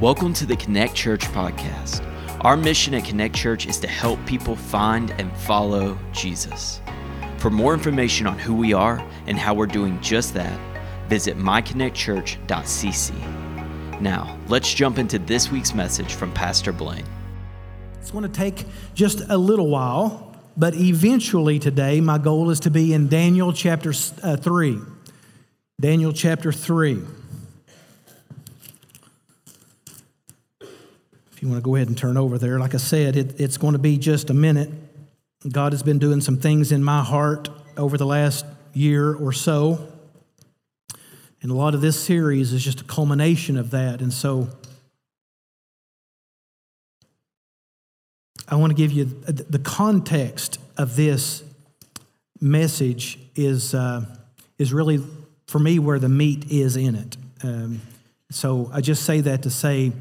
Welcome to the Connect Church podcast. Our mission at Connect Church is to help people find and follow Jesus. For more information on who we are and how we're doing just that, visit myconnectchurch.cc. Now, let's jump into this week's message from Pastor Blaine. It's going to take just a little while, but eventually today, my goal is to be in Daniel chapter uh, 3. Daniel chapter 3. If you want to go ahead and turn over there, like I said, it, it's going to be just a minute. God has been doing some things in my heart over the last year or so. And a lot of this series is just a culmination of that. And so I want to give you the context of this message is, uh, is really, for me, where the meat is in it. Um, so I just say that to say,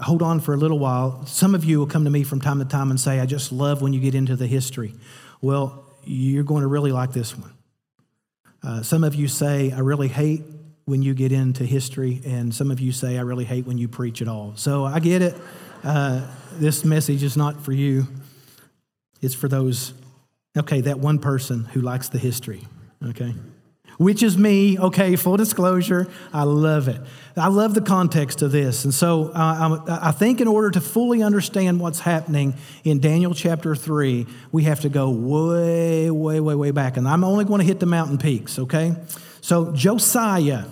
hold on for a little while. Some of you will come to me from time to time and say, I just love when you get into the history. Well, you're going to really like this one. Uh, some of you say, I really hate when you get into history, and some of you say, I really hate when you preach at all. So I get it. Uh, this message is not for you, it's for those, okay, that one person who likes the history, okay? Which is me. Okay, full disclosure, I love it. I love the context of this. And so uh, I think in order to fully understand what's happening in Daniel chapter 3, we have to go way, way, way, way back. And I'm only going to hit the mountain peaks, okay? So Josiah,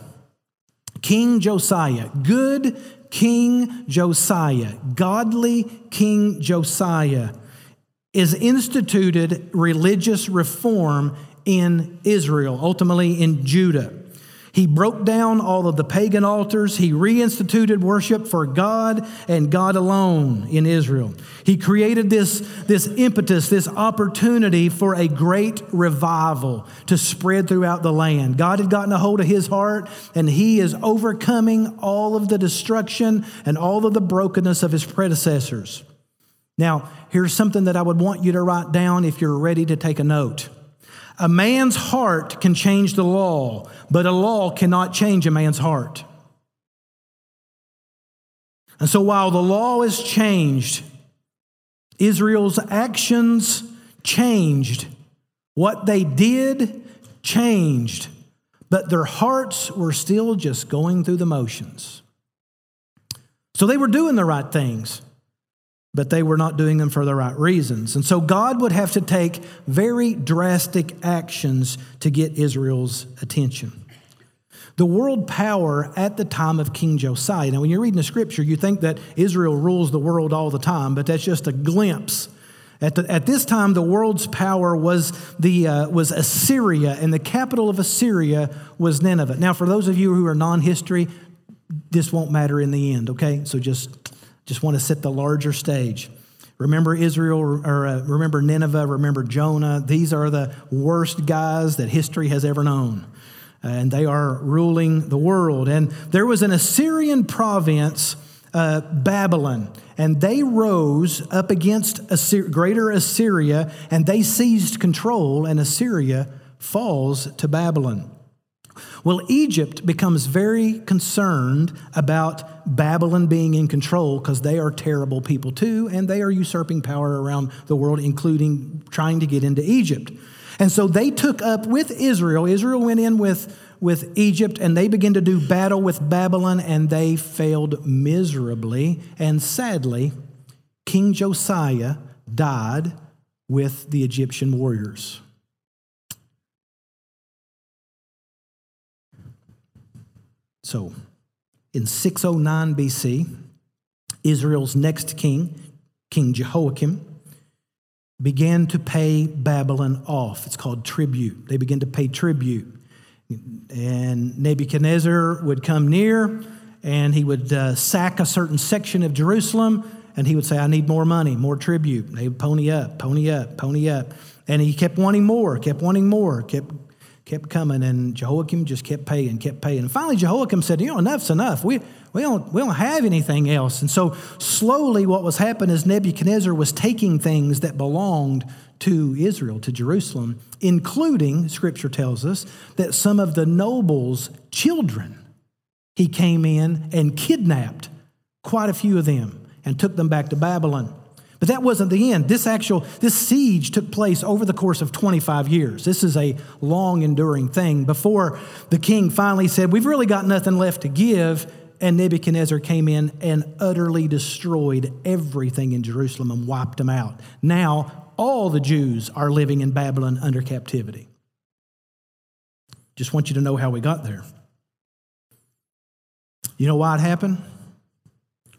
King Josiah, good King Josiah, godly King Josiah, is instituted religious reform in Israel, ultimately in Judah. He broke down all of the pagan altars. He reinstituted worship for God and God alone in Israel. He created this, this impetus, this opportunity for a great revival to spread throughout the land. God had gotten a hold of his heart, and he is overcoming all of the destruction and all of the brokenness of his predecessors. Now, here's something that I would want you to write down if you're ready to take a note. A man's heart can change the law, but a law cannot change a man's heart. And so while the law is changed, Israel's actions changed. What they did changed, but their hearts were still just going through the motions. So they were doing the right things but they were not doing them for the right reasons. And so God would have to take very drastic actions to get Israel's attention. The world power at the time of King Josiah. Now, when you're reading the scripture, you think that Israel rules the world all the time, but that's just a glimpse. At, the, at this time, the world's power was, the, uh, was Assyria, and the capital of Assyria was Nineveh. Now, for those of you who are non history, this won't matter in the end, okay? So just just want to set the larger stage. Remember Israel, or uh, remember Nineveh, remember Jonah. These are the worst guys that history has ever known. And they are ruling the world. And there was an Assyrian province, uh, Babylon, and they rose up against greater Assyria, and they seized control, and Assyria falls to Babylon. Well, Egypt becomes very concerned about Babylon being in control because they are terrible people too, and they are usurping power around the world, including trying to get into Egypt. And so they took up with Israel. Israel went in with, with Egypt, and they began to do battle with Babylon, and they failed miserably. And sadly, King Josiah died with the Egyptian warriors. So, in 609 BC, Israel's next king, King Jehoiakim, began to pay Babylon off. It's called tribute. They began to pay tribute. And Nebuchadnezzar would come near and he would uh, sack a certain section of Jerusalem and he would say, I need more money, more tribute. They would pony up, pony up, pony up. And he kept wanting more, kept wanting more, kept kept coming, and Jehoiakim just kept paying, kept paying. And finally, Jehoiakim said, You know, enough's enough. We, we, don't, we don't have anything else. And so, slowly, what was happening is Nebuchadnezzar was taking things that belonged to Israel, to Jerusalem, including, scripture tells us, that some of the nobles' children he came in and kidnapped quite a few of them, and took them back to Babylon. But that wasn't the end. This actual this siege took place over the course of 25 years. This is a long enduring thing before the king finally said, "We've really got nothing left to give." And Nebuchadnezzar came in and utterly destroyed everything in Jerusalem and wiped them out. Now all the Jews are living in Babylon under captivity. Just want you to know how we got there. You know why it happened?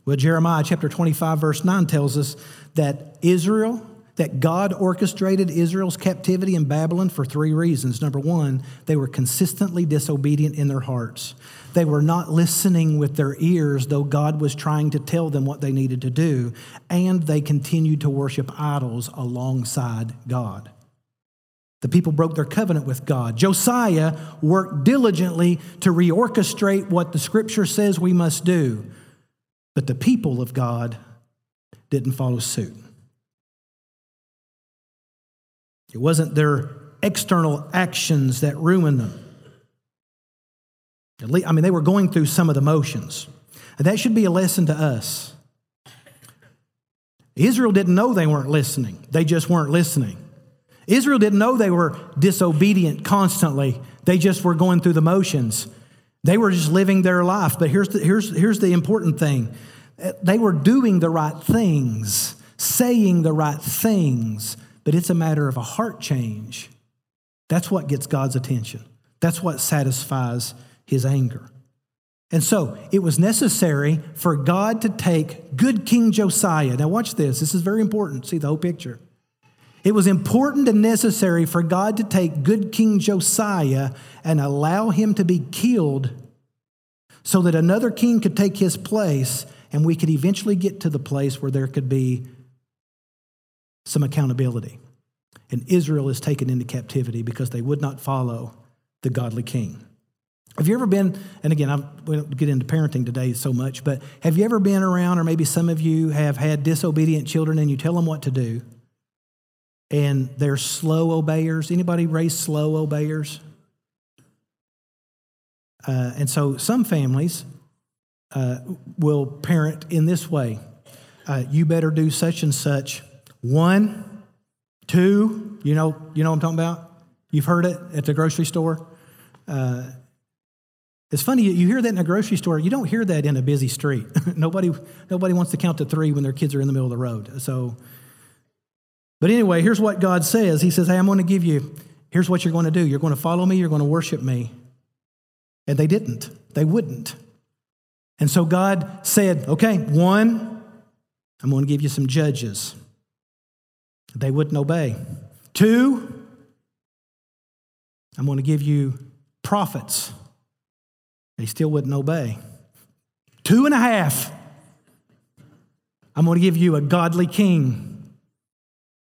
Well, Jeremiah chapter 25, verse 9 tells us that Israel, that God orchestrated Israel's captivity in Babylon for three reasons. Number one, they were consistently disobedient in their hearts. They were not listening with their ears, though God was trying to tell them what they needed to do, and they continued to worship idols alongside God. The people broke their covenant with God. Josiah worked diligently to reorchestrate what the scripture says we must do, but the people of God didn't follow suit. It wasn't their external actions that ruined them. I mean, they were going through some of the motions. And that should be a lesson to us. Israel didn't know they weren't listening, they just weren't listening. Israel didn't know they were disobedient constantly, they just were going through the motions. They were just living their life. But here's the, here's, here's the important thing they were doing the right things, saying the right things, but it's a matter of a heart change. That's what gets God's attention. That's what satisfies his anger. And so it was necessary for God to take good King Josiah. Now, watch this. This is very important. See the whole picture. It was important and necessary for God to take good King Josiah and allow him to be killed so that another king could take his place and we could eventually get to the place where there could be some accountability. And Israel is taken into captivity because they would not follow the godly king. Have you ever been, and again, I'm, we don't get into parenting today so much, but have you ever been around, or maybe some of you have had disobedient children and you tell them what to do, and they're slow obeyers? Anybody raise slow obeyers? Uh, and so some families uh, will parent in this way uh, you better do such and such. One, two, you know, you know what I'm talking about? You've heard it at the grocery store. Uh, it's funny, you hear that in a grocery store. You don't hear that in a busy street. nobody, nobody wants to count to three when their kids are in the middle of the road. So, but anyway, here's what God says He says, Hey, I'm going to give you, here's what you're going to do. You're going to follow me, you're going to worship me. And they didn't, they wouldn't. And so God said, Okay, one, I'm going to give you some judges. They wouldn't obey. Two, I'm going to give you prophets. They still wouldn't obey. Two and a half. I'm going to give you a godly king.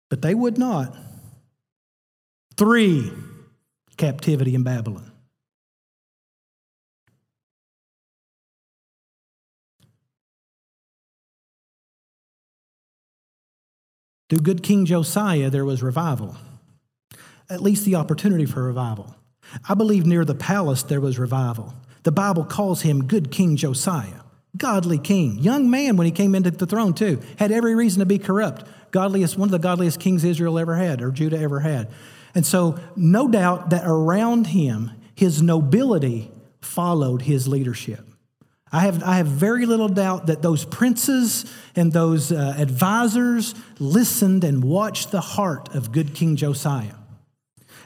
But they would not. Three, captivity in Babylon. Through good King Josiah, there was revival, at least the opportunity for revival. I believe near the palace there was revival. The Bible calls him good King Josiah, godly king, young man when he came into the throne, too, had every reason to be corrupt. Godliest, one of the godliest kings Israel ever had, or Judah ever had. And so, no doubt that around him, his nobility followed his leadership. I have, I have very little doubt that those princes and those uh, advisors listened and watched the heart of good King Josiah.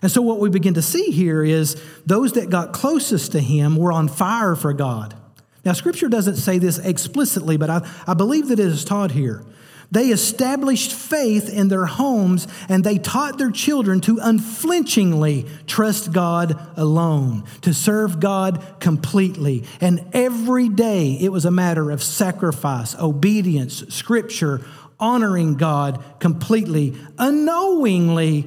And so, what we begin to see here is those that got closest to him were on fire for God. Now, Scripture doesn't say this explicitly, but I, I believe that it is taught here. They established faith in their homes and they taught their children to unflinchingly trust God alone, to serve God completely. And every day it was a matter of sacrifice, obedience, scripture, honoring God completely, unknowingly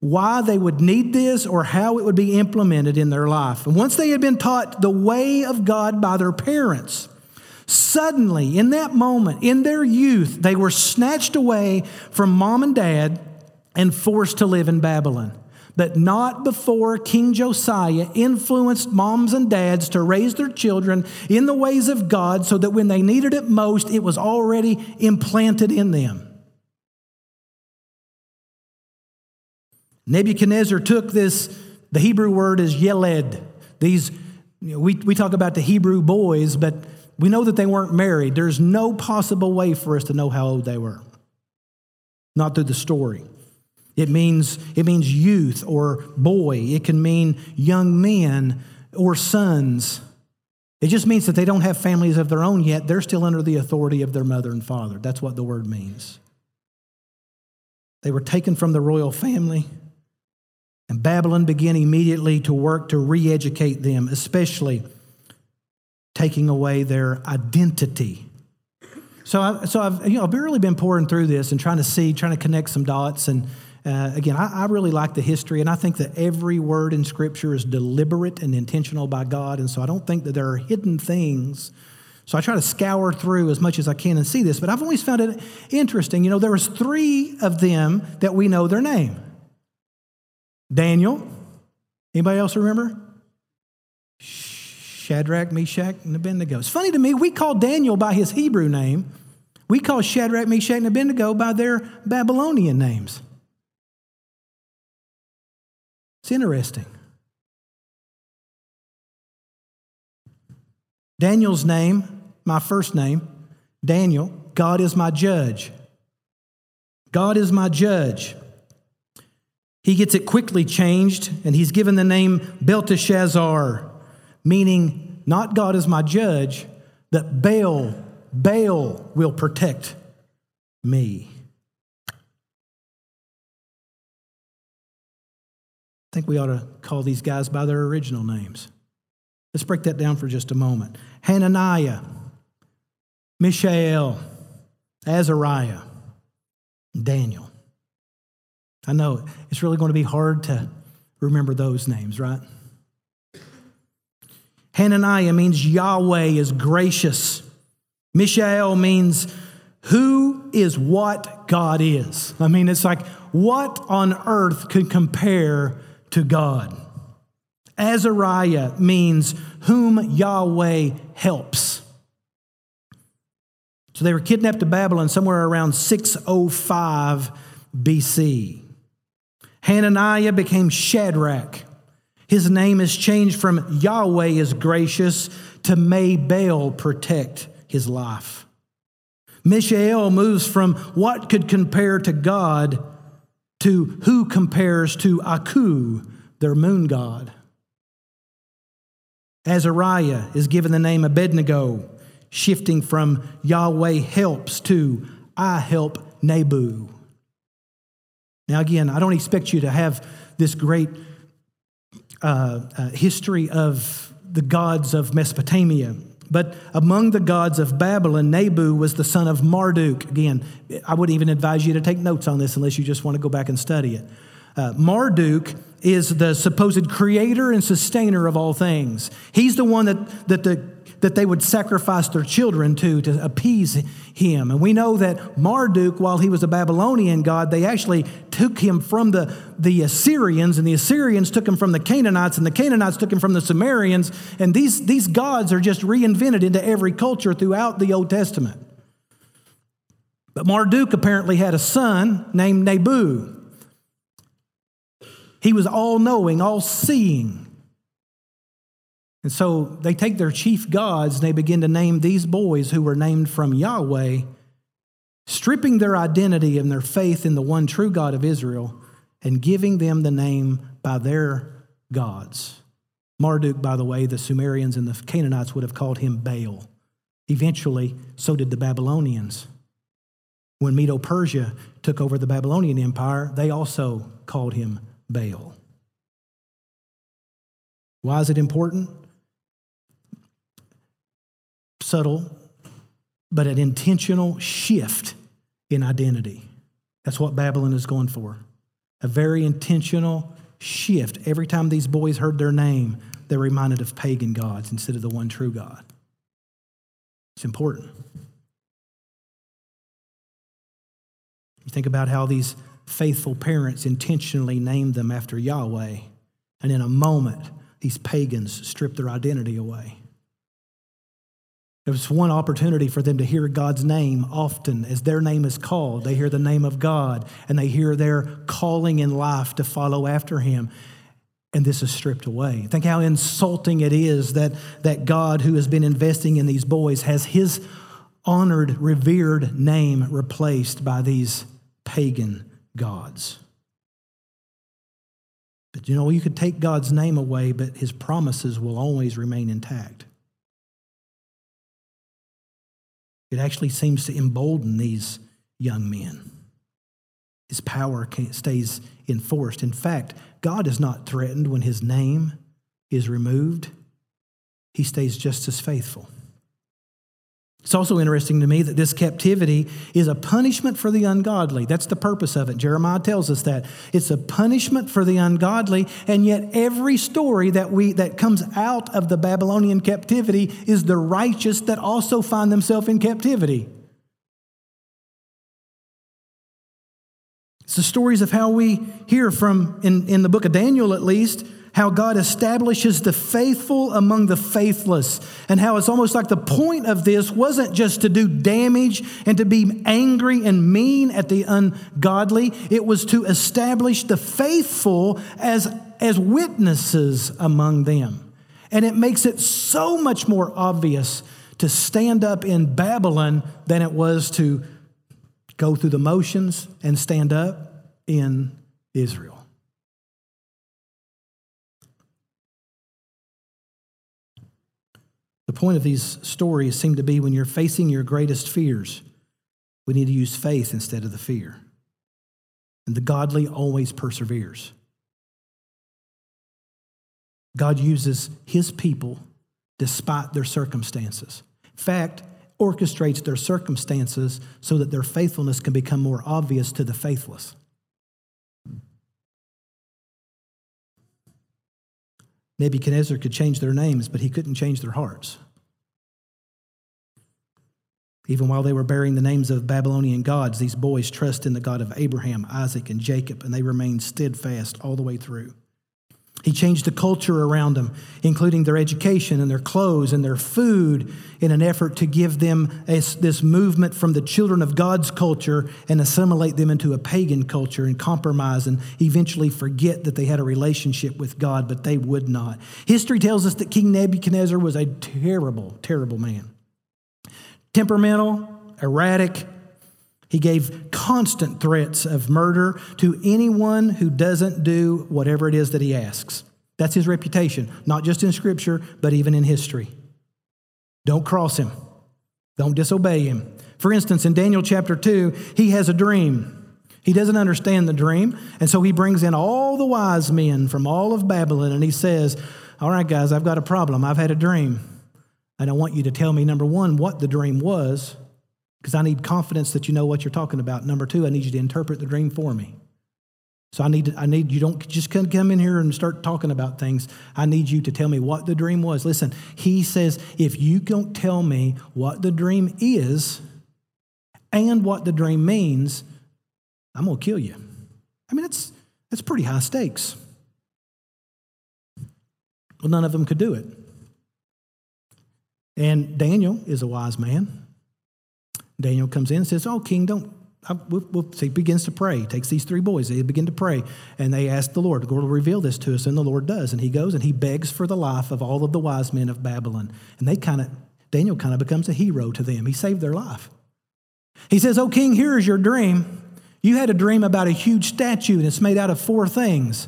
why they would need this or how it would be implemented in their life. And once they had been taught the way of God by their parents, suddenly, in that moment, in their youth, they were snatched away from mom and dad and forced to live in Babylon. but not before King Josiah influenced moms and dads to raise their children in the ways of God so that when they needed it most, it was already implanted in them. Nebuchadnezzar took this, the Hebrew word is yeled. These, you know, we, we talk about the Hebrew boys, but we know that they weren't married. There's no possible way for us to know how old they were, not through the story. It means, it means youth or boy. It can mean young men or sons. It just means that they don't have families of their own yet. They're still under the authority of their mother and father. That's what the word means. They were taken from the royal family, and Babylon began immediately to work to re educate them, especially taking away their identity. So, I, so I've, you know, I've really been pouring through this and trying to see, trying to connect some dots. And uh, again, I, I, really like the history, and I think that every word in Scripture is deliberate and intentional by God. And so I don't think that there are hidden things. So I try to scour through as much as I can and see this. But I've always found it interesting. You know, there was three of them that we know their name. Daniel. Anybody else remember? Shadrach, Meshach, and Abednego. It's funny to me, we call Daniel by his Hebrew name. We call Shadrach, Meshach, and Abednego by their Babylonian names. It's interesting. Daniel's name, my first name, Daniel, God is my judge. God is my judge. He gets it quickly changed, and he's given the name Belteshazzar, meaning not God is my judge, that Baal, Baal will protect me. I think we ought to call these guys by their original names. Let's break that down for just a moment. Hananiah, Mishael, Azariah, Daniel. I know it's really going to be hard to remember those names, right? Hananiah means Yahweh is gracious. Mishael means who is what God is. I mean, it's like what on earth could compare to God. Azariah means whom Yahweh helps. So they were kidnapped to Babylon somewhere around 605 BC. Hananiah became Shadrach. His name is changed from Yahweh is gracious to may Baal protect his life. Mishael moves from what could compare to God to who compares to Aku, their moon god. Azariah is given the name Abednego, shifting from Yahweh helps to I help Nebu. Now, again, I don't expect you to have this great uh, uh, history of the gods of Mesopotamia. But among the gods of Babylon, Nabu was the son of Marduk. Again, I wouldn't even advise you to take notes on this unless you just want to go back and study it. Uh, Marduk is the supposed creator and sustainer of all things. He's the one that, that the that they would sacrifice their children to to appease him. And we know that Marduk, while he was a Babylonian god, they actually took him from the, the Assyrians, and the Assyrians took him from the Canaanites, and the Canaanites took him from the Sumerians. And these, these gods are just reinvented into every culture throughout the Old Testament. But Marduk apparently had a son named Nabu. He was all knowing, all seeing. And so they take their chief gods and they begin to name these boys who were named from Yahweh, stripping their identity and their faith in the one true God of Israel and giving them the name by their gods. Marduk, by the way, the Sumerians and the Canaanites would have called him Baal. Eventually, so did the Babylonians. When Medo Persia took over the Babylonian Empire, they also called him Baal. Why is it important? Subtle, but an intentional shift in identity. That's what Babylon is going for. A very intentional shift. Every time these boys heard their name, they're reminded of pagan gods instead of the one true God. It's important. You think about how these faithful parents intentionally named them after Yahweh. And in a moment, these pagans stripped their identity away. There was one opportunity for them to hear God's name often as their name is called. They hear the name of God and they hear their calling in life to follow after Him. And this is stripped away. Think how insulting it is that, that God, who has been investing in these boys, has His honored, revered name replaced by these pagan gods. But you know, you could take God's name away, but His promises will always remain intact. It actually seems to embolden these young men. His power stays enforced. In fact, God is not threatened when his name is removed, he stays just as faithful. It's also interesting to me that this captivity is a punishment for the ungodly. That's the purpose of it. Jeremiah tells us that. It's a punishment for the ungodly, and yet every story that we that comes out of the Babylonian captivity is the righteous that also find themselves in captivity. It's the stories of how we hear from in, in the book of Daniel at least how God establishes the faithful among the faithless, and how it's almost like the point of this wasn't just to do damage and to be angry and mean at the ungodly, it was to establish the faithful as, as witnesses among them. And it makes it so much more obvious to stand up in Babylon than it was to go through the motions and stand up in Israel. The point of these stories seem to be when you're facing your greatest fears, we need to use faith instead of the fear. And the godly always perseveres. God uses his people despite their circumstances. In fact, orchestrates their circumstances so that their faithfulness can become more obvious to the faithless. Nebuchadnezzar could change their names, but he couldn't change their hearts. Even while they were bearing the names of Babylonian gods, these boys trust in the God of Abraham, Isaac, and Jacob, and they remained steadfast all the way through. He changed the culture around them, including their education and their clothes and their food, in an effort to give them this movement from the children of God's culture and assimilate them into a pagan culture and compromise and eventually forget that they had a relationship with God, but they would not. History tells us that King Nebuchadnezzar was a terrible, terrible man. Temperamental, erratic, he gave constant threats of murder to anyone who doesn't do whatever it is that he asks. That's his reputation, not just in Scripture, but even in history. Don't cross him, don't disobey him. For instance, in Daniel chapter 2, he has a dream. He doesn't understand the dream, and so he brings in all the wise men from all of Babylon and he says, All right, guys, I've got a problem. I've had a dream. And I want you to tell me, number one, what the dream was because I need confidence that you know what you're talking about. Number two, I need you to interpret the dream for me. So I need, I need you don't just come in here and start talking about things. I need you to tell me what the dream was. Listen, he says, if you don't tell me what the dream is and what the dream means, I'm going to kill you. I mean, that's, that's pretty high stakes. Well, none of them could do it. And Daniel is a wise man. Daniel comes in and says, Oh, king, don't. I, we'll, we'll, he begins to pray. He takes these three boys. They begin to pray. And they ask the Lord, the Lord will reveal this to us. And the Lord does. And he goes and he begs for the life of all of the wise men of Babylon. And they kind of, Daniel kind of becomes a hero to them. He saved their life. He says, Oh, king, here is your dream. You had a dream about a huge statue, and it's made out of four things.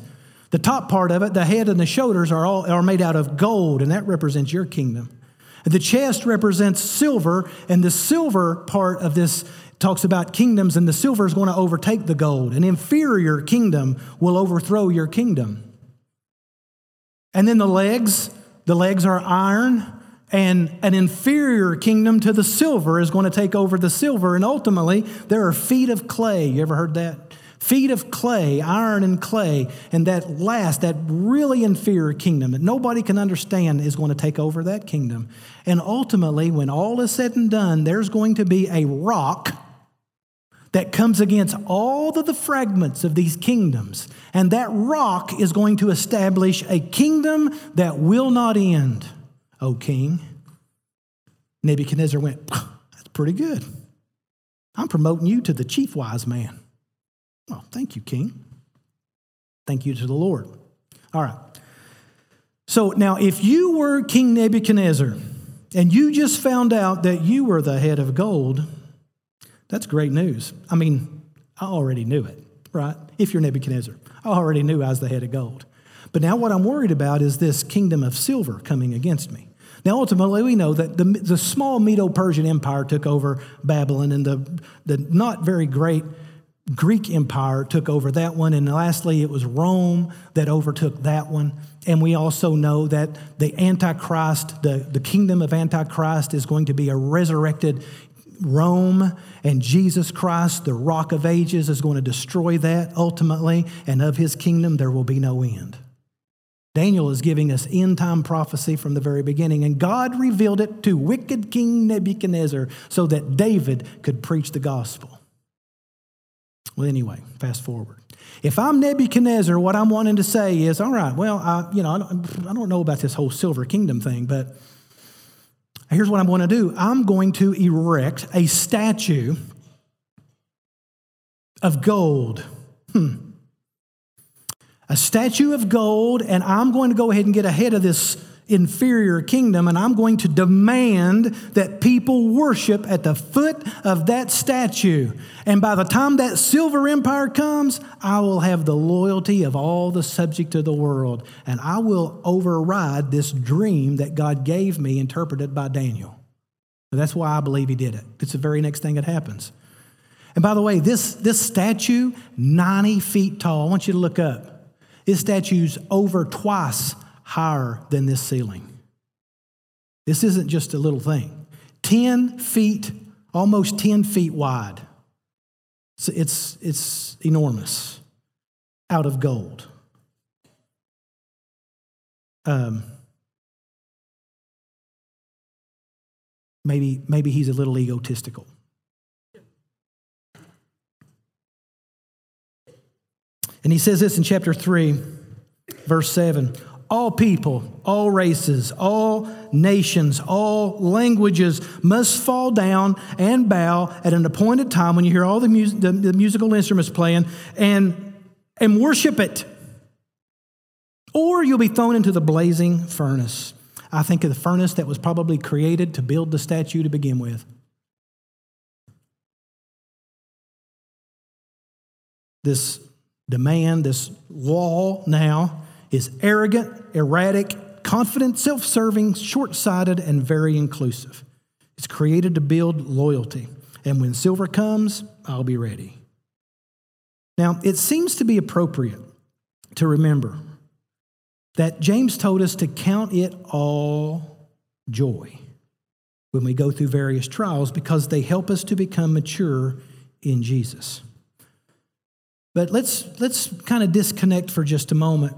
The top part of it, the head and the shoulders, are, all, are made out of gold, and that represents your kingdom. The chest represents silver, and the silver part of this talks about kingdoms, and the silver is going to overtake the gold. An inferior kingdom will overthrow your kingdom. And then the legs, the legs are iron, and an inferior kingdom to the silver is going to take over the silver. And ultimately, there are feet of clay. You ever heard that? Feet of clay, iron and clay, and that last, that really inferior kingdom that nobody can understand is going to take over that kingdom. And ultimately, when all is said and done, there's going to be a rock that comes against all of the fragments of these kingdoms. And that rock is going to establish a kingdom that will not end, O king. Nebuchadnezzar went, That's pretty good. I'm promoting you to the chief wise man. Well, thank you, king. Thank you to the Lord. All right. So now, if you were King Nebuchadnezzar and you just found out that you were the head of gold, that's great news. I mean, I already knew it, right? If you're Nebuchadnezzar, I already knew I was the head of gold. But now what I'm worried about is this kingdom of silver coming against me. Now, ultimately, we know that the, the small Medo Persian Empire took over Babylon, and the, the not very great Greek Empire took over that one. And lastly, it was Rome that overtook that one. And we also know that the Antichrist, the, the kingdom of Antichrist, is going to be a resurrected Rome, and Jesus Christ, the rock of ages, is going to destroy that ultimately, and of his kingdom there will be no end. Daniel is giving us end time prophecy from the very beginning, and God revealed it to wicked King Nebuchadnezzar so that David could preach the gospel. Well, anyway, fast forward. If I'm Nebuchadnezzar, what I'm wanting to say is, all right, well, I, you know, I don't, I don't know about this whole silver kingdom thing, but here's what I'm going to do I'm going to erect a statue of gold. Hmm. A statue of gold, and I'm going to go ahead and get ahead of this inferior kingdom, and I'm going to demand that people worship at the foot of that statue. And by the time that silver empire comes, I will have the loyalty of all the subject of the world, and I will override this dream that God gave me, interpreted by Daniel. that's why I believe he did it. It's the very next thing that happens. And by the way, this, this statue, 90 feet tall, I want you to look up. This statue's over twice higher than this ceiling. This isn't just a little thing. 10 feet, almost 10 feet wide. So it's, it's enormous, out of gold. Um, maybe, maybe he's a little egotistical. And he says this in chapter 3, verse 7 all people, all races, all nations, all languages must fall down and bow at an appointed time when you hear all the, mus- the, the musical instruments playing and, and worship it. Or you'll be thrown into the blazing furnace. I think of the furnace that was probably created to build the statue to begin with. This demand, this law now is arrogant, erratic, confident, self serving, short sighted, and very inclusive. It's created to build loyalty. And when silver comes, I'll be ready. Now, it seems to be appropriate to remember that James told us to count it all joy when we go through various trials because they help us to become mature in Jesus. But let's, let's kind of disconnect for just a moment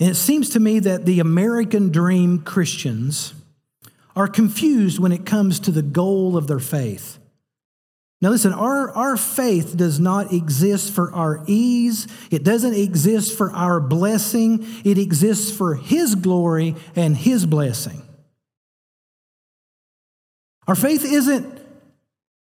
and it seems to me that the American dream Christians are confused when it comes to the goal of their faith. Now, listen, our, our faith does not exist for our ease. It doesn't exist for our blessing. It exists for His glory and His blessing. Our faith isn't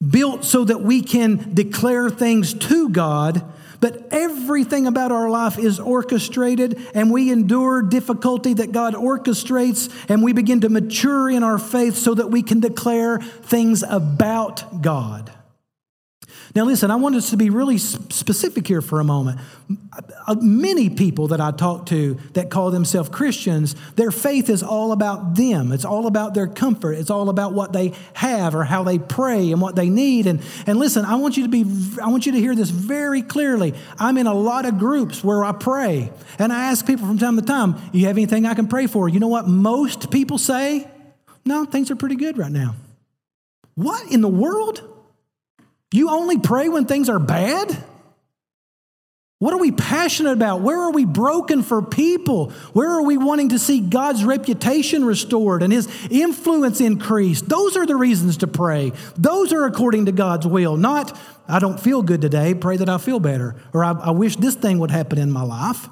built so that we can declare things to God, but everything about our life is orchestrated, and we endure difficulty that God orchestrates, and we begin to mature in our faith so that we can declare things about God. Now, listen, I want us to be really specific here for a moment. Uh, many people that I talk to that call themselves Christians, their faith is all about them. It's all about their comfort. It's all about what they have or how they pray and what they need. And, and listen, I want you to be, I want you to hear this very clearly. I'm in a lot of groups where I pray, and I ask people from time to time, You have anything I can pray for? You know what most people say? No, things are pretty good right now. What in the world? You only pray when things are bad? What are we passionate about? Where are we broken for people? Where are we wanting to see God's reputation restored and his influence increased? Those are the reasons to pray. Those are according to God's will, not, I don't feel good today, pray that I feel better, or I, I wish this thing would happen in my life.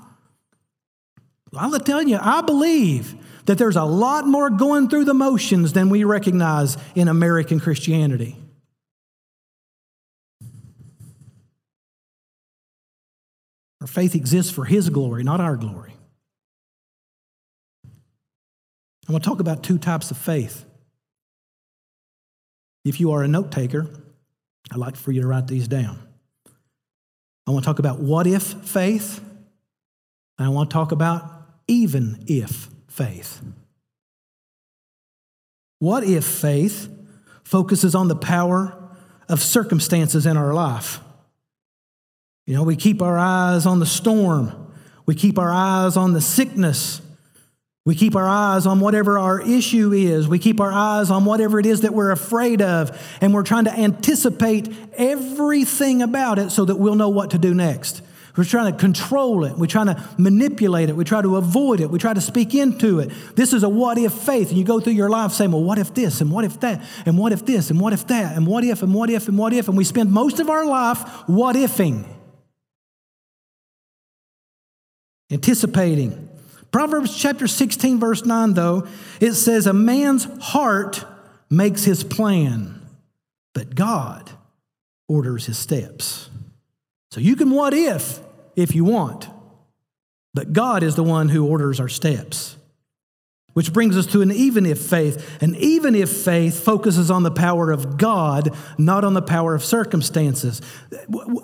I'll tell you, I believe that there's a lot more going through the motions than we recognize in American Christianity. Our faith exists for His glory, not our glory. I want to talk about two types of faith. If you are a note taker, I'd like for you to write these down. I want to talk about what if faith, and I want to talk about even if faith. What if faith focuses on the power of circumstances in our life? You know, we keep our eyes on the storm. We keep our eyes on the sickness. We keep our eyes on whatever our issue is. We keep our eyes on whatever it is that we're afraid of. And we're trying to anticipate everything about it so that we'll know what to do next. We're trying to control it. We're trying to manipulate it. We try to avoid it. We try to speak into it. This is a what if faith. And you go through your life saying, well, what if this? And what if that? And what if this? And what if that? And what if? And what if? And what if? And we spend most of our life what ifing. Anticipating. Proverbs chapter 16, verse 9, though, it says, A man's heart makes his plan, but God orders his steps. So you can what if if you want, but God is the one who orders our steps. Which brings us to an even if faith. An even if faith focuses on the power of God, not on the power of circumstances.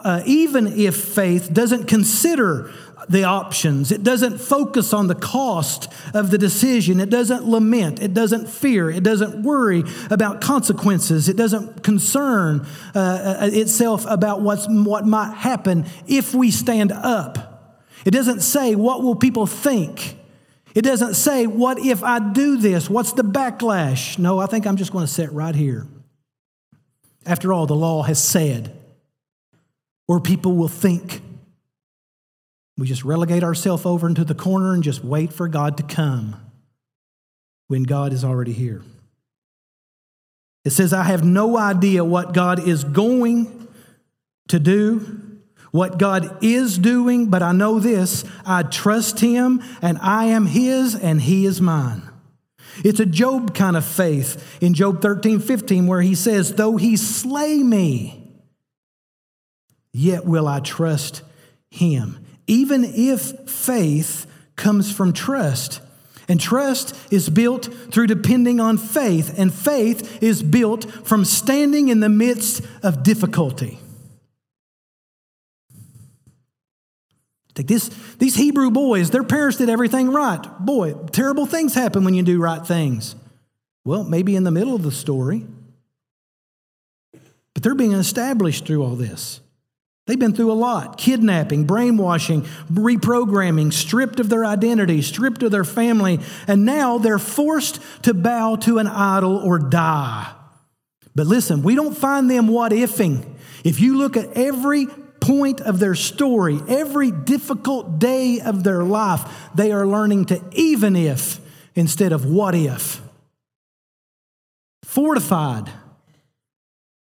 Uh, even if faith doesn't consider the options. It doesn't focus on the cost of the decision. It doesn't lament. It doesn't fear. It doesn't worry about consequences. It doesn't concern uh, uh, itself about what's, what might happen if we stand up. It doesn't say, What will people think? It doesn't say, What if I do this? What's the backlash? No, I think I'm just going to sit right here. After all, the law has said, or people will think. We just relegate ourselves over into the corner and just wait for God to come when God is already here. It says, I have no idea what God is going to do, what God is doing, but I know this I trust Him, and I am His, and He is mine. It's a Job kind of faith in Job 13 15, where he says, Though He slay me, yet will I trust Him even if faith comes from trust. And trust is built through depending on faith, and faith is built from standing in the midst of difficulty. Take this, these Hebrew boys, their parents did everything right. Boy, terrible things happen when you do right things. Well, maybe in the middle of the story, but they're being established through all this. They've been through a lot kidnapping, brainwashing, reprogramming, stripped of their identity, stripped of their family, and now they're forced to bow to an idol or die. But listen, we don't find them what ifing. If you look at every point of their story, every difficult day of their life, they are learning to even if instead of what if. Fortified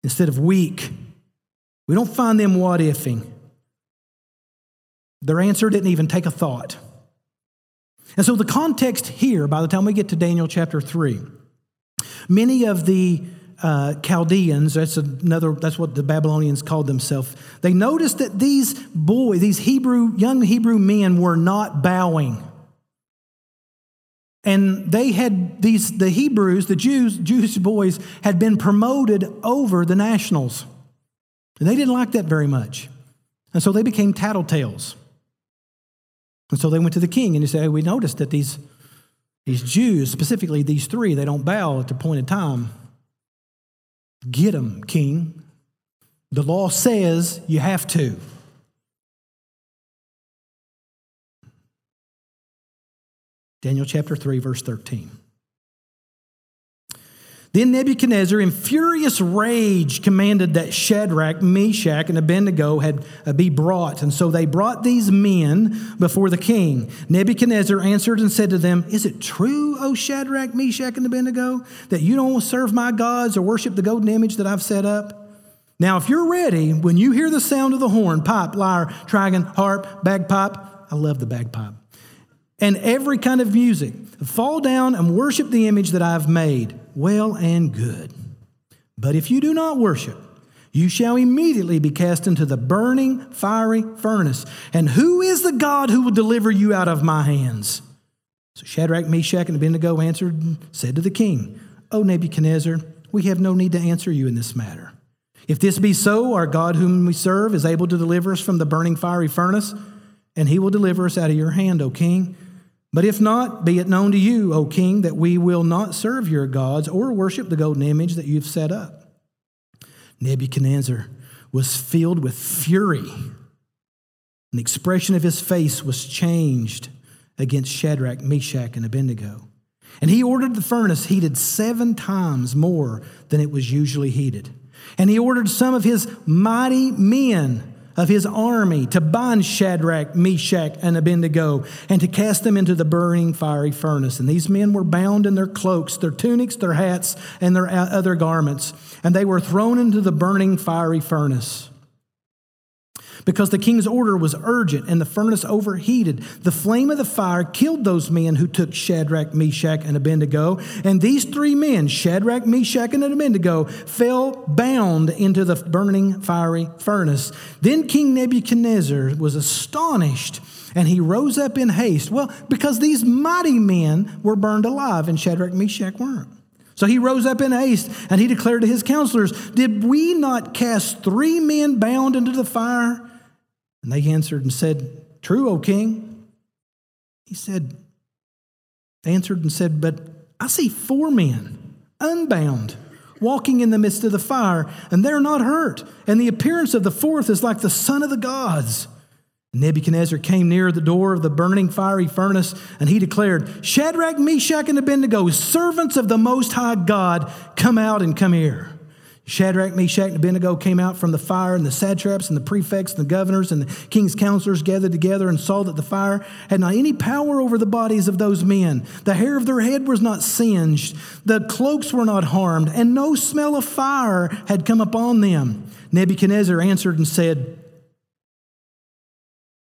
instead of weak we don't find them what ifing. Their answer didn't even take a thought. And so, the context here, by the time we get to Daniel chapter 3, many of the uh, Chaldeans, that's another, that's what the Babylonians called themselves, they noticed that these boys, these Hebrew, young Hebrew men were not bowing. And they had these, the Hebrews, the Jews, Jewish boys, had been promoted over the nationals. And they didn't like that very much. And so they became tattletales. And so they went to the king and he said, hey, We noticed that these, these Jews, specifically these three, they don't bow at the appointed time. Get them, king. The law says you have to. Daniel chapter 3, verse 13. Then Nebuchadnezzar, in furious rage, commanded that Shadrach, Meshach, and Abednego had uh, be brought. And so they brought these men before the king. Nebuchadnezzar answered and said to them, Is it true, O Shadrach, Meshach, and Abednego, that you don't serve my gods or worship the golden image that I've set up? Now, if you're ready, when you hear the sound of the horn, pipe, lyre, trigon, harp, bagpipe, I love the bagpipe, and every kind of music, fall down and worship the image that I've made well and good. But if you do not worship, you shall immediately be cast into the burning, fiery furnace. And who is the God who will deliver you out of my hands? So Shadrach, Meshach, and Abednego answered and said to the king, O Nebuchadnezzar, we have no need to answer you in this matter. If this be so, our God whom we serve is able to deliver us from the burning fiery furnace, and he will deliver us out of your hand, O king. But if not, be it known to you, O king, that we will not serve your gods or worship the golden image that you've set up. Nebuchadnezzar was filled with fury. The expression of his face was changed against Shadrach, Meshach, and Abednego. And he ordered the furnace heated seven times more than it was usually heated. And he ordered some of his mighty men of his army to bind Shadrach, Meshach, and Abednego and to cast them into the burning fiery furnace. And these men were bound in their cloaks, their tunics, their hats, and their other garments, and they were thrown into the burning fiery furnace because the king's order was urgent and the furnace overheated. The flame of the fire killed those men who took Shadrach, Meshach, and Abednego. And these three men, Shadrach, Meshach, and Abednego, fell bound into the burning fiery furnace. Then King Nebuchadnezzar was astonished and he rose up in haste. Well, because these mighty men were burned alive and Shadrach, Meshach weren't. So he rose up in haste and he declared to his counselors, Did we not cast three men bound into the fire? And they answered and said, True, O king. He said, answered and said, But I see four men, unbound, walking in the midst of the fire, and they're not hurt. And the appearance of the fourth is like the son of the gods. Nebuchadnezzar came near the door of the burning fiery furnace, and he declared, Shadrach, Meshach, and Abednego, servants of the Most High God, come out and come here. Shadrach, Meshach, and Abednego came out from the fire, and the satraps, and the prefects, and the governors, and the king's counselors gathered together and saw that the fire had not any power over the bodies of those men. The hair of their head was not singed, the cloaks were not harmed, and no smell of fire had come upon them. Nebuchadnezzar answered and said,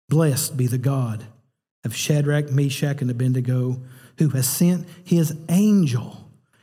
Blessed be the God of Shadrach, Meshach, and Abednego, who has sent his angel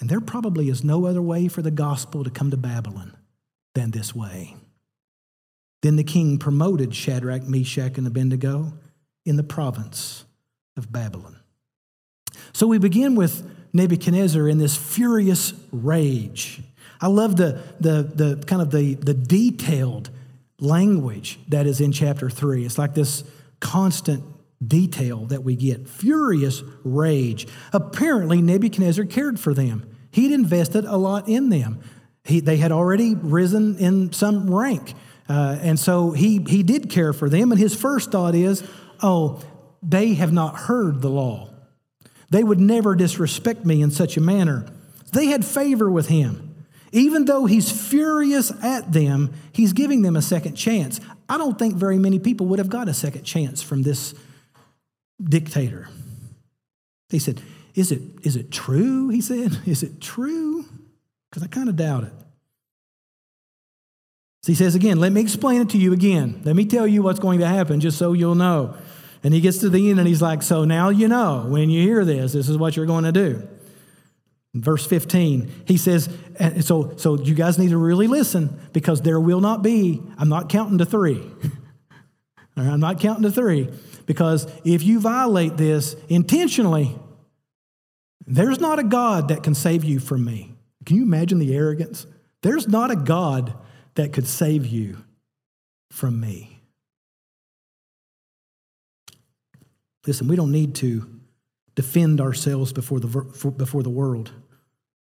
And there probably is no other way for the gospel to come to Babylon than this way. Then the king promoted Shadrach, Meshach, and Abednego in the province of Babylon. So we begin with Nebuchadnezzar in this furious rage. I love the, the, the kind of the, the detailed language that is in chapter three. It's like this constant detail that we get furious rage. Apparently, Nebuchadnezzar cared for them. He'd invested a lot in them. He, they had already risen in some rank. Uh, and so he, he did care for them. And his first thought is, oh, they have not heard the law. They would never disrespect me in such a manner. They had favor with him. Even though he's furious at them, he's giving them a second chance. I don't think very many people would have got a second chance from this dictator. He said, Is it, is it true? He said, Is it true? Because I kind of doubt it. So he says again, Let me explain it to you again. Let me tell you what's going to happen just so you'll know. And he gets to the end and he's like, So now you know, when you hear this, this is what you're going to do. verse 15, he says, so, so you guys need to really listen because there will not be, I'm not counting to three. I'm not counting to three. Because if you violate this intentionally, there's not a God that can save you from me. Can you imagine the arrogance There's not a God that could save you from me. Listen, we don't need to defend ourselves before the, before the world.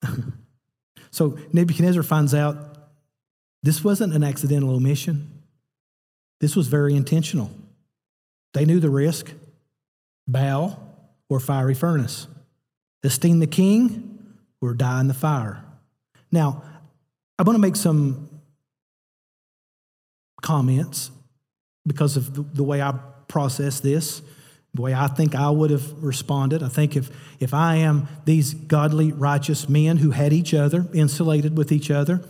so Nebuchadnezzar finds out this wasn't an accidental omission, this was very intentional. They knew the risk bow or fiery furnace, esteem the king or die in the fire. Now, I want to make some comments because of the, the way I process this, the way I think I would have responded. I think if, if I am these godly, righteous men who had each other, insulated with each other,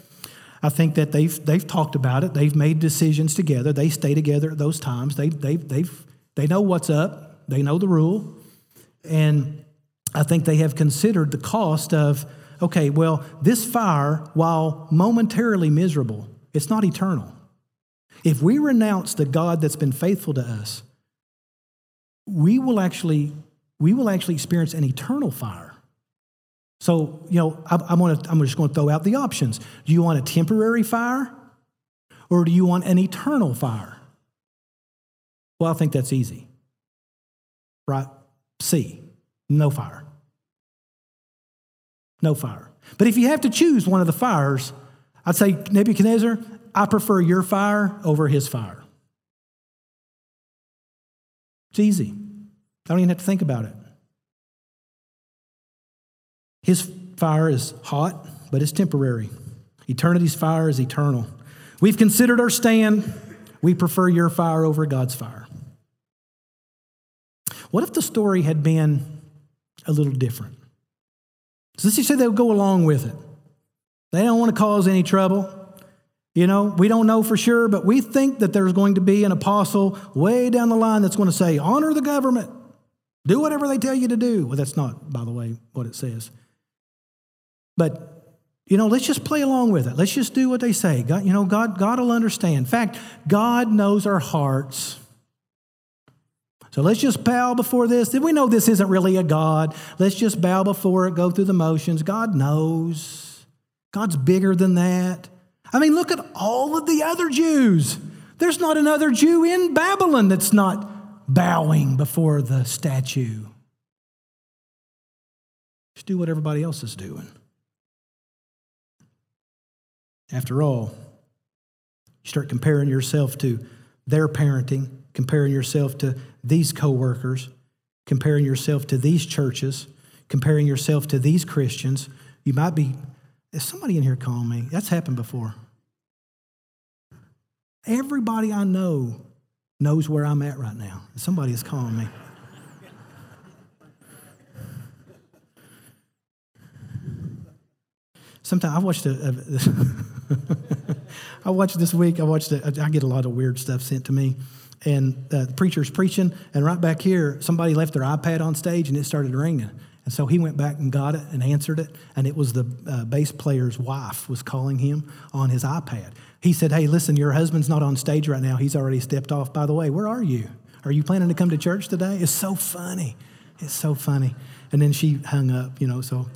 I think that they've, they've talked about it. They've made decisions together. They stay together at those times. They, they, they've, they know what's up. They know the rule. And I think they have considered the cost of, okay, well, this fire, while momentarily miserable, it's not eternal. If we renounce the God that's been faithful to us, we will actually, we will actually experience an eternal fire. So, you know, I, I'm, gonna, I'm just going to throw out the options. Do you want a temporary fire or do you want an eternal fire? Well, I think that's easy. Right? C, no fire. No fire. But if you have to choose one of the fires, I'd say, Nebuchadnezzar, I prefer your fire over his fire. It's easy. I don't even have to think about it. His fire is hot, but it's temporary. Eternity's fire is eternal. We've considered our stand. We prefer your fire over God's fire. What if the story had been a little different? So let's just say they'll go along with it. They don't want to cause any trouble. You know, we don't know for sure, but we think that there's going to be an apostle way down the line that's going to say, honor the government, do whatever they tell you to do. Well, that's not, by the way, what it says. But, you know, let's just play along with it. Let's just do what they say. God, you know, God, God will understand. In fact, God knows our hearts. So let's just bow before this. We know this isn't really a God. Let's just bow before it, go through the motions. God knows. God's bigger than that. I mean, look at all of the other Jews. There's not another Jew in Babylon that's not bowing before the statue. Just do what everybody else is doing. After all, you start comparing yourself to their parenting, comparing yourself to these coworkers, comparing yourself to these churches, comparing yourself to these Christians, you might be. Is somebody in here calling me? That's happened before. Everybody I know knows where I'm at right now. Somebody is calling me. Sometimes I watched a, a I watched this week. I watched. A, I get a lot of weird stuff sent to me, and uh, the preacher's preaching, and right back here, somebody left their iPad on stage and it started ringing. And so he went back and got it and answered it, and it was the uh, bass player's wife was calling him on his iPad. He said, Hey, listen, your husband's not on stage right now. He's already stepped off. By the way, where are you? Are you planning to come to church today? It's so funny. It's so funny. And then she hung up, you know, so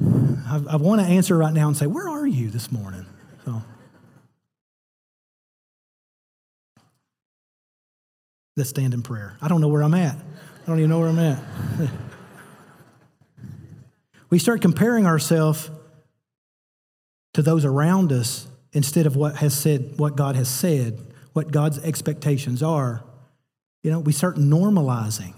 I, I want to answer right now and say, Where are you this morning? Let's stand in prayer. I don't know where I'm at. I don't even know where I'm at. we start comparing ourselves to those around us instead of what has said, what God has said, what God's expectations are. You know, we start normalizing.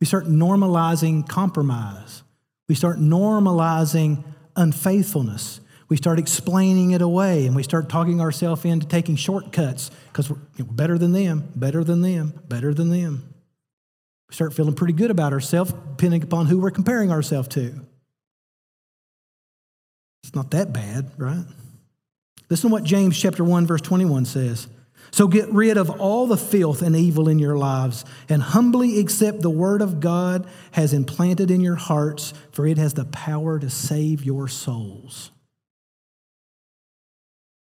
We start normalizing compromise. We start normalizing unfaithfulness we start explaining it away and we start talking ourselves into taking shortcuts because we're better than them, better than them, better than them. We start feeling pretty good about ourselves depending upon who we're comparing ourselves to. It's not that bad, right? Listen to what James chapter 1 verse 21 says. So get rid of all the filth and evil in your lives and humbly accept the word of God has implanted in your hearts for it has the power to save your souls.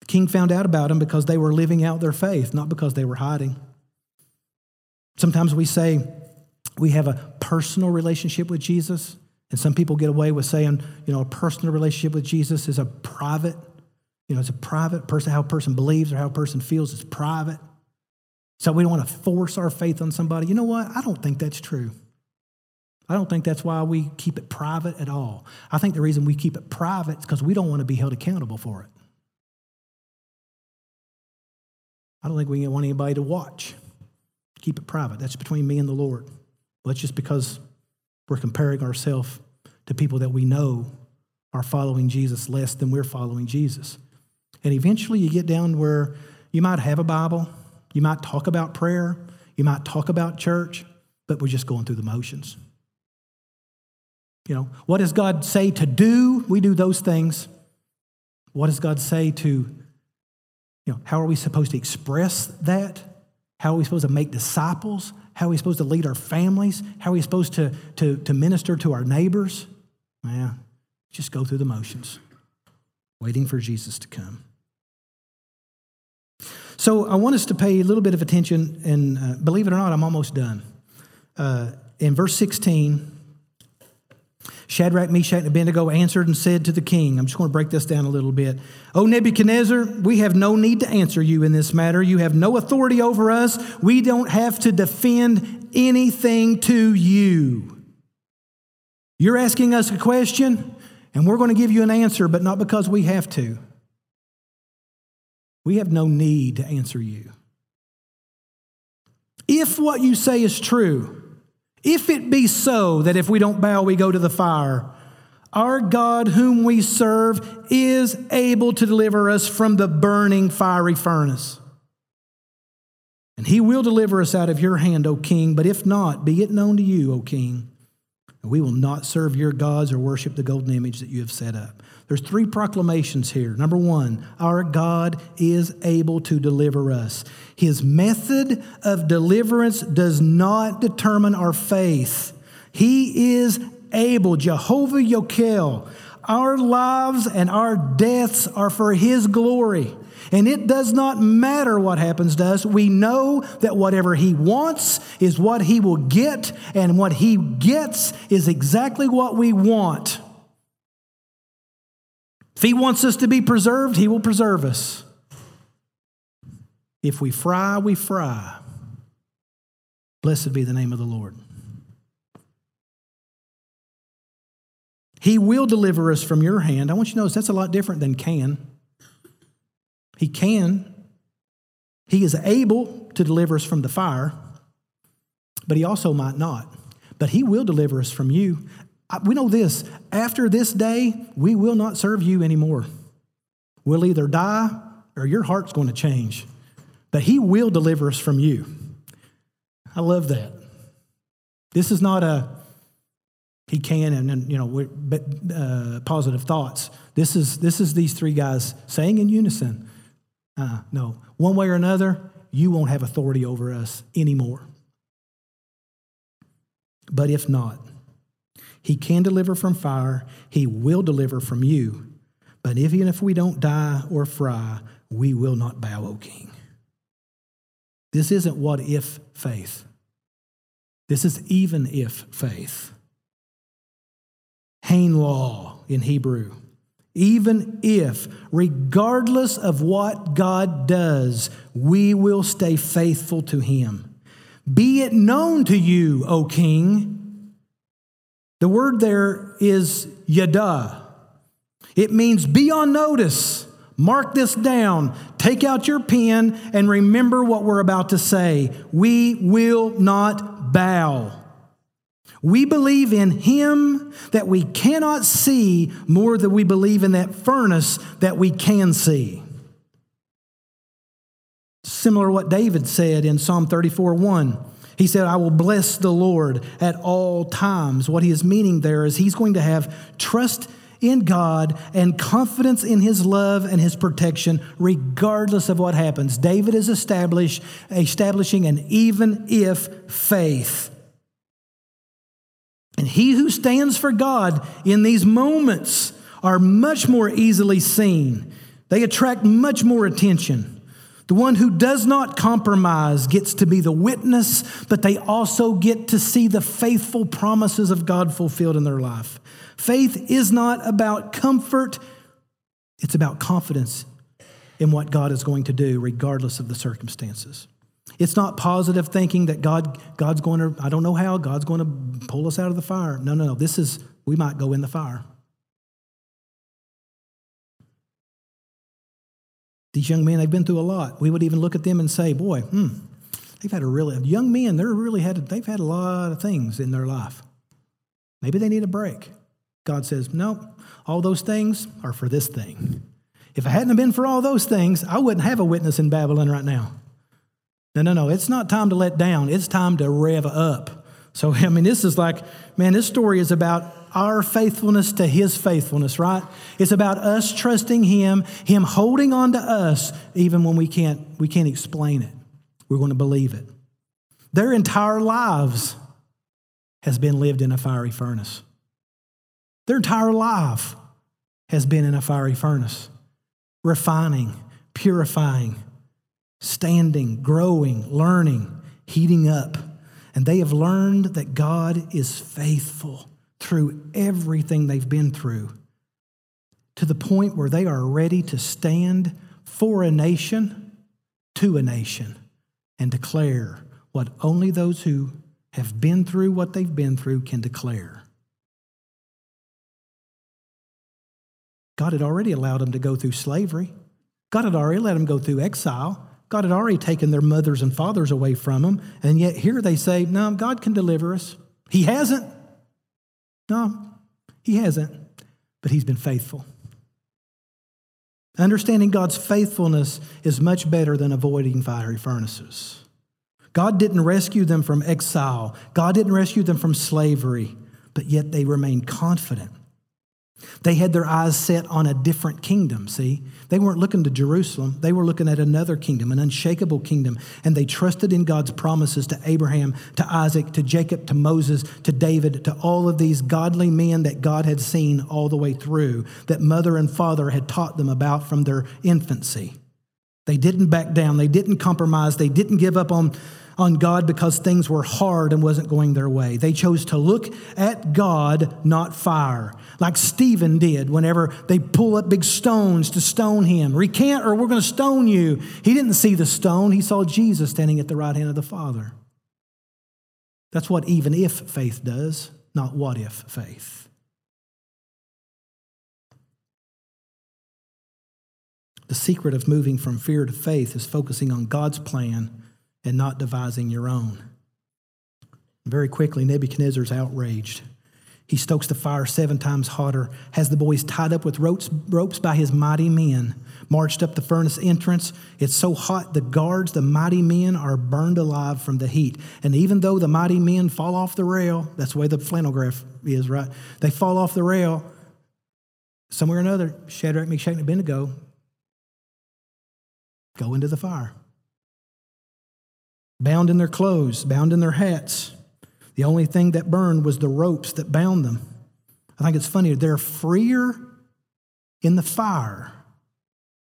The king found out about them because they were living out their faith, not because they were hiding. Sometimes we say we have a personal relationship with Jesus. And some people get away with saying, you know, a personal relationship with Jesus is a private, you know, it's a private person, how a person believes or how a person feels is private. So we don't want to force our faith on somebody. You know what? I don't think that's true. I don't think that's why we keep it private at all. I think the reason we keep it private is because we don't want to be held accountable for it. I don't think we want anybody to watch. Keep it private. That's between me and the Lord. Well, that's just because we're comparing ourselves to people that we know are following Jesus less than we're following Jesus. And eventually you get down where you might have a Bible, you might talk about prayer, you might talk about church, but we're just going through the motions. You know, what does God say to do? We do those things. What does God say to, you know, how are we supposed to express that? How are we supposed to make disciples? How are we supposed to lead our families? How are we supposed to, to, to minister to our neighbors? Yeah, just go through the motions, waiting for Jesus to come. So I want us to pay a little bit of attention, and uh, believe it or not, I'm almost done. Uh, in verse 16, Shadrach, Meshach, and Abednego answered and said to the king, I'm just going to break this down a little bit. O Nebuchadnezzar, we have no need to answer you in this matter. You have no authority over us. We don't have to defend anything to you. You're asking us a question, and we're going to give you an answer, but not because we have to. We have no need to answer you. If what you say is true, if it be so that if we don't bow, we go to the fire, our God, whom we serve, is able to deliver us from the burning fiery furnace. And he will deliver us out of your hand, O king. But if not, be it known to you, O king, we will not serve your gods or worship the golden image that you have set up. There's three proclamations here. Number one, our God is able to deliver us. His method of deliverance does not determine our faith. He is able, Jehovah Yokel. Our lives and our deaths are for His glory. And it does not matter what happens to us. We know that whatever He wants is what He will get, and what He gets is exactly what we want. If He wants us to be preserved, He will preserve us. If we fry, we fry. Blessed be the name of the Lord. He will deliver us from your hand. I want you to notice that's a lot different than can. He can. He is able to deliver us from the fire, but he also might not. But he will deliver us from you we know this after this day, we will not serve you anymore. We'll either die or your heart's going to change. But He will deliver us from you. I love that. This is not a He can and, you know uh, positive thoughts. This is this is these three guys saying in unison. Uh, no, one way or another, you won't have authority over us anymore. But if not, he can deliver from fire, He will deliver from you. But even if we don't die or fry, we will not bow, O King. This isn't what if faith. This is even if faith. Hain law in Hebrew. Even if, regardless of what God does, we will stay faithful to Him. Be it known to you, O King, the word there is yada. It means be on notice. Mark this down. Take out your pen and remember what we're about to say. We will not bow. We believe in Him that we cannot see more than we believe in that furnace that we can see. Similar to what David said in Psalm 34 1. He said, I will bless the Lord at all times. What he is meaning there is he's going to have trust in God and confidence in his love and his protection, regardless of what happens. David is establishing an even if faith. And he who stands for God in these moments are much more easily seen. They attract much more attention. The one who does not compromise gets to be the witness, but they also get to see the faithful promises of God fulfilled in their life. Faith is not about comfort, it's about confidence in what God is going to do, regardless of the circumstances. It's not positive thinking that God, God's going to, I don't know how, God's going to pull us out of the fire. No, no, no. This is, we might go in the fire. These young men, they've been through a lot. We would even look at them and say, boy, hmm, they've had a really, young men, they're really had, they've had a lot of things in their life. Maybe they need a break. God says, nope, all those things are for this thing. If it hadn't been for all those things, I wouldn't have a witness in Babylon right now. No, no, no. It's not time to let down. It's time to rev up. So, I mean, this is like, man, this story is about our faithfulness to his faithfulness, right? It's about us trusting him, him holding on to us even when we can't we can't explain it. We're going to believe it. Their entire lives has been lived in a fiery furnace. Their entire life has been in a fiery furnace, refining, purifying, standing, growing, learning, heating up. And they have learned that God is faithful through everything they've been through to the point where they are ready to stand for a nation, to a nation, and declare what only those who have been through what they've been through can declare. God had already allowed them to go through slavery. God had already let them go through exile. God had already taken their mothers and fathers away from them. And yet here they say, No, God can deliver us. He hasn't. No, He hasn't. But He's been faithful. Understanding God's faithfulness is much better than avoiding fiery furnaces. God didn't rescue them from exile, God didn't rescue them from slavery, but yet they remained confident they had their eyes set on a different kingdom, see? They weren't looking to Jerusalem. They were looking at another kingdom, an unshakable kingdom. And they trusted in God's promises to Abraham, to Isaac, to Jacob, to Moses, to David, to all of these godly men that God had seen all the way through, that mother and father had taught them about from their infancy. They didn't back down. They didn't compromise. They didn't give up on on God because things were hard and wasn't going their way. They chose to look at God, not fire, like Stephen did whenever they pull up big stones to stone him. Recant or we're going to stone you. He didn't see the stone, he saw Jesus standing at the right hand of the Father. That's what even if faith does, not what if faith. The secret of moving from fear to faith is focusing on God's plan and not devising your own. Very quickly, Nebuchadnezzar's outraged. He stokes the fire seven times hotter, has the boys tied up with ropes, ropes by his mighty men, marched up the furnace entrance. It's so hot, the guards, the mighty men, are burned alive from the heat. And even though the mighty men fall off the rail, that's the way the flannel graph is, right? They fall off the rail, somewhere or another, Shadrach, Meshach, and Abednego go into the fire bound in their clothes, bound in their hats. The only thing that burned was the ropes that bound them. I think it's funny, they're freer in the fire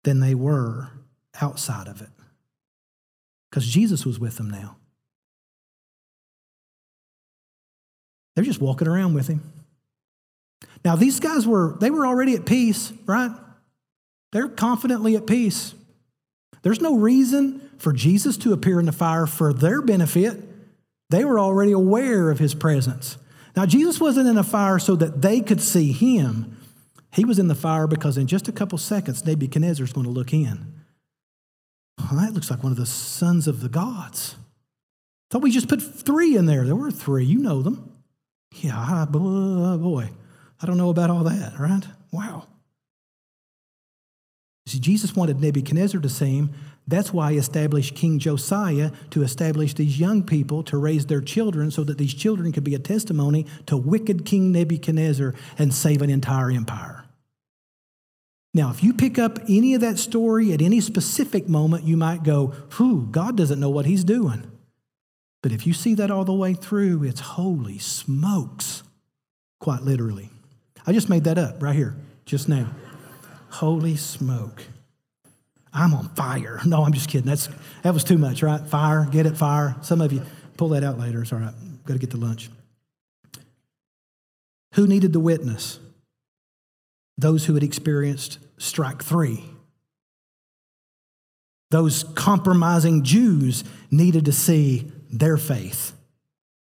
than they were outside of it because Jesus was with them now. They're just walking around with him. Now, these guys were, they were already at peace, right? They're confidently at peace. There's no reason for Jesus to appear in the fire for their benefit. They were already aware of his presence. Now, Jesus wasn't in the fire so that they could see him. He was in the fire because in just a couple seconds, Nebuchadnezzar is going to look in. Well, that looks like one of the sons of the gods. Thought we just put three in there. There were three. You know them. Yeah, boy. I don't know about all that, right? Wow. See, Jesus wanted Nebuchadnezzar to see him. That's why he established King Josiah to establish these young people to raise their children so that these children could be a testimony to wicked King Nebuchadnezzar and save an entire empire. Now, if you pick up any of that story at any specific moment, you might go, whew, God doesn't know what he's doing. But if you see that all the way through, it's holy smokes, quite literally. I just made that up right here, just now. Holy smoke. I'm on fire. No, I'm just kidding. That's, that was too much, right? Fire, get it, fire. Some of you pull that out later. It's all right. Got to get to lunch. Who needed the witness? Those who had experienced strike three. Those compromising Jews needed to see their faith.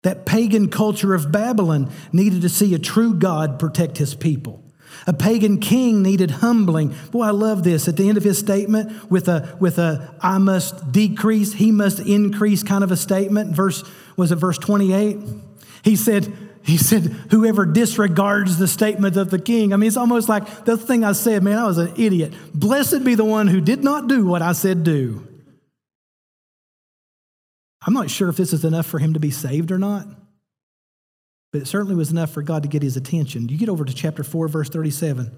That pagan culture of Babylon needed to see a true God protect his people. A pagan king needed humbling. Boy, I love this. At the end of his statement, with a with a I must decrease, he must increase kind of a statement. Verse was it verse 28? He said, he said, whoever disregards the statement of the king. I mean, it's almost like the thing I said, man, I was an idiot. Blessed be the one who did not do what I said do. I'm not sure if this is enough for him to be saved or not. But it certainly was enough for God to get his attention. You get over to chapter 4, verse 37.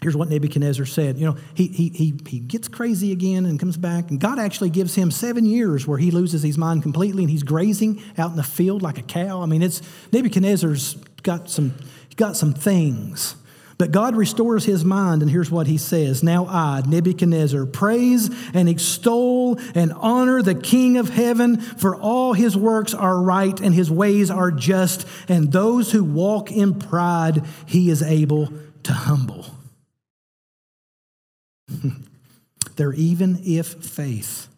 Here's what Nebuchadnezzar said. You know, he, he, he, he gets crazy again and comes back, and God actually gives him seven years where he loses his mind completely and he's grazing out in the field like a cow. I mean, it's Nebuchadnezzar's got some, got some things. But God restores his mind, and here's what he says Now I, Nebuchadnezzar, praise and extol and honor the King of heaven, for all his works are right and his ways are just, and those who walk in pride he is able to humble. there, even if faith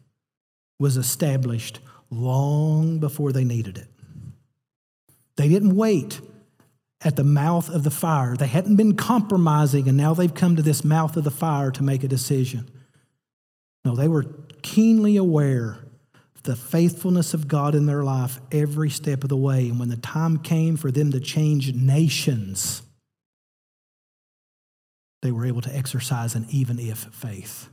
was established long before they needed it, they didn't wait at the mouth of the fire. They hadn't been compromising, and now they've come to this mouth of the fire to make a decision. No, they were keenly aware of the faithfulness of God in their life every step of the way. And when the time came for them to change nations, they were able to exercise an even if faith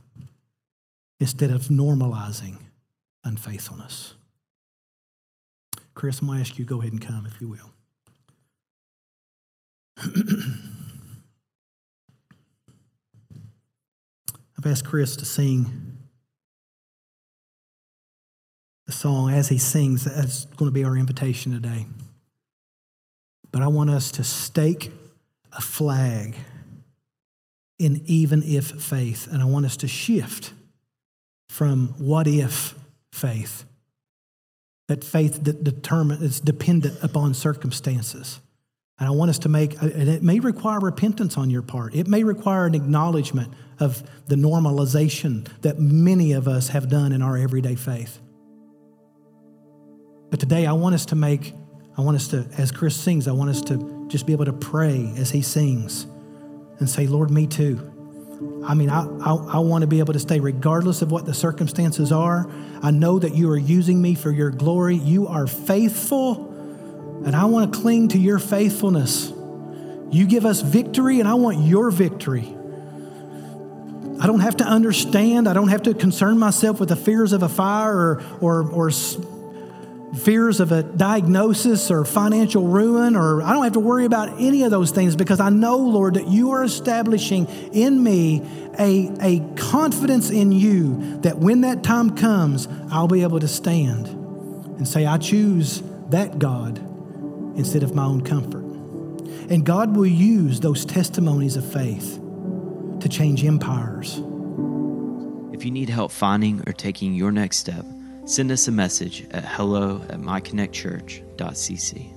instead of normalizing unfaithfulness. Chris, I'm going to ask you go ahead and come, if you will. I've asked Chris to sing the song as he sings. That's going to be our invitation today. But I want us to stake a flag in even if faith. And I want us to shift from what if faith, that faith that determine, is dependent upon circumstances. And I want us to make, and it may require repentance on your part. It may require an acknowledgement of the normalization that many of us have done in our everyday faith. But today, I want us to make, I want us to, as Chris sings, I want us to just be able to pray as he sings and say, Lord, me too. I mean, I, I, I, want to be able to stay regardless of what the circumstances are. I know that you are using me for your glory. You are faithful and I want to cling to your faithfulness. You give us victory, and I want your victory. I don't have to understand. I don't have to concern myself with the fears of a fire or, or, or fears of a diagnosis or financial ruin, or I don't have to worry about any of those things because I know, Lord, that you are establishing in me a, a confidence in you that when that time comes, I'll be able to stand and say, I choose that God instead of my own comfort. And God will use those testimonies of faith to change empires. If you need help finding or taking your next step, send us a message at hello at myconnectchurch.cc.